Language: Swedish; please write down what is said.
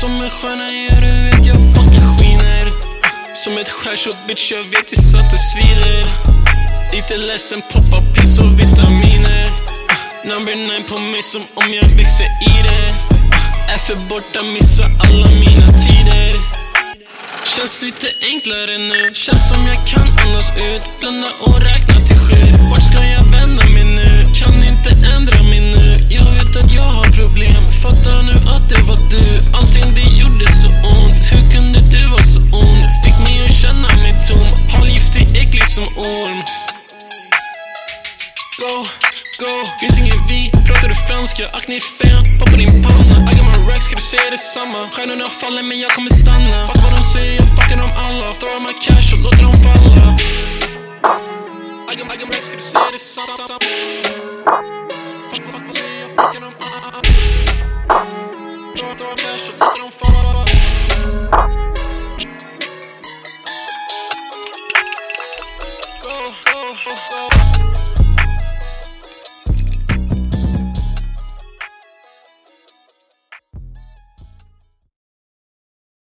Som en stjärna, ja du vet jag fucking skiner. Som ett skärsår bitch, jag vet ju så att det svider. Lite ledsen, poppa pills och vitaminer. Number nine på mig som om jag växer i det. Är för borta, missar alla mina tider. Känns lite enklare nu Känns som jag kan andas ut Blanda och räkna. Som orm Go, go. Finns ingen vi, pratar du franska? Akne är fan, poppa din panna. I got my racks, ska du säga detsamma? Stjärnorna faller men jag kommer stanna. Fuck vad de säger, jag fuckar dem alla. Throw out my cash och låter dem falla. I got, I got racks, ska du säga detsamma? Fuck, fuck vad de säger, jag fuckar dem alla. Throw out cash och låter dem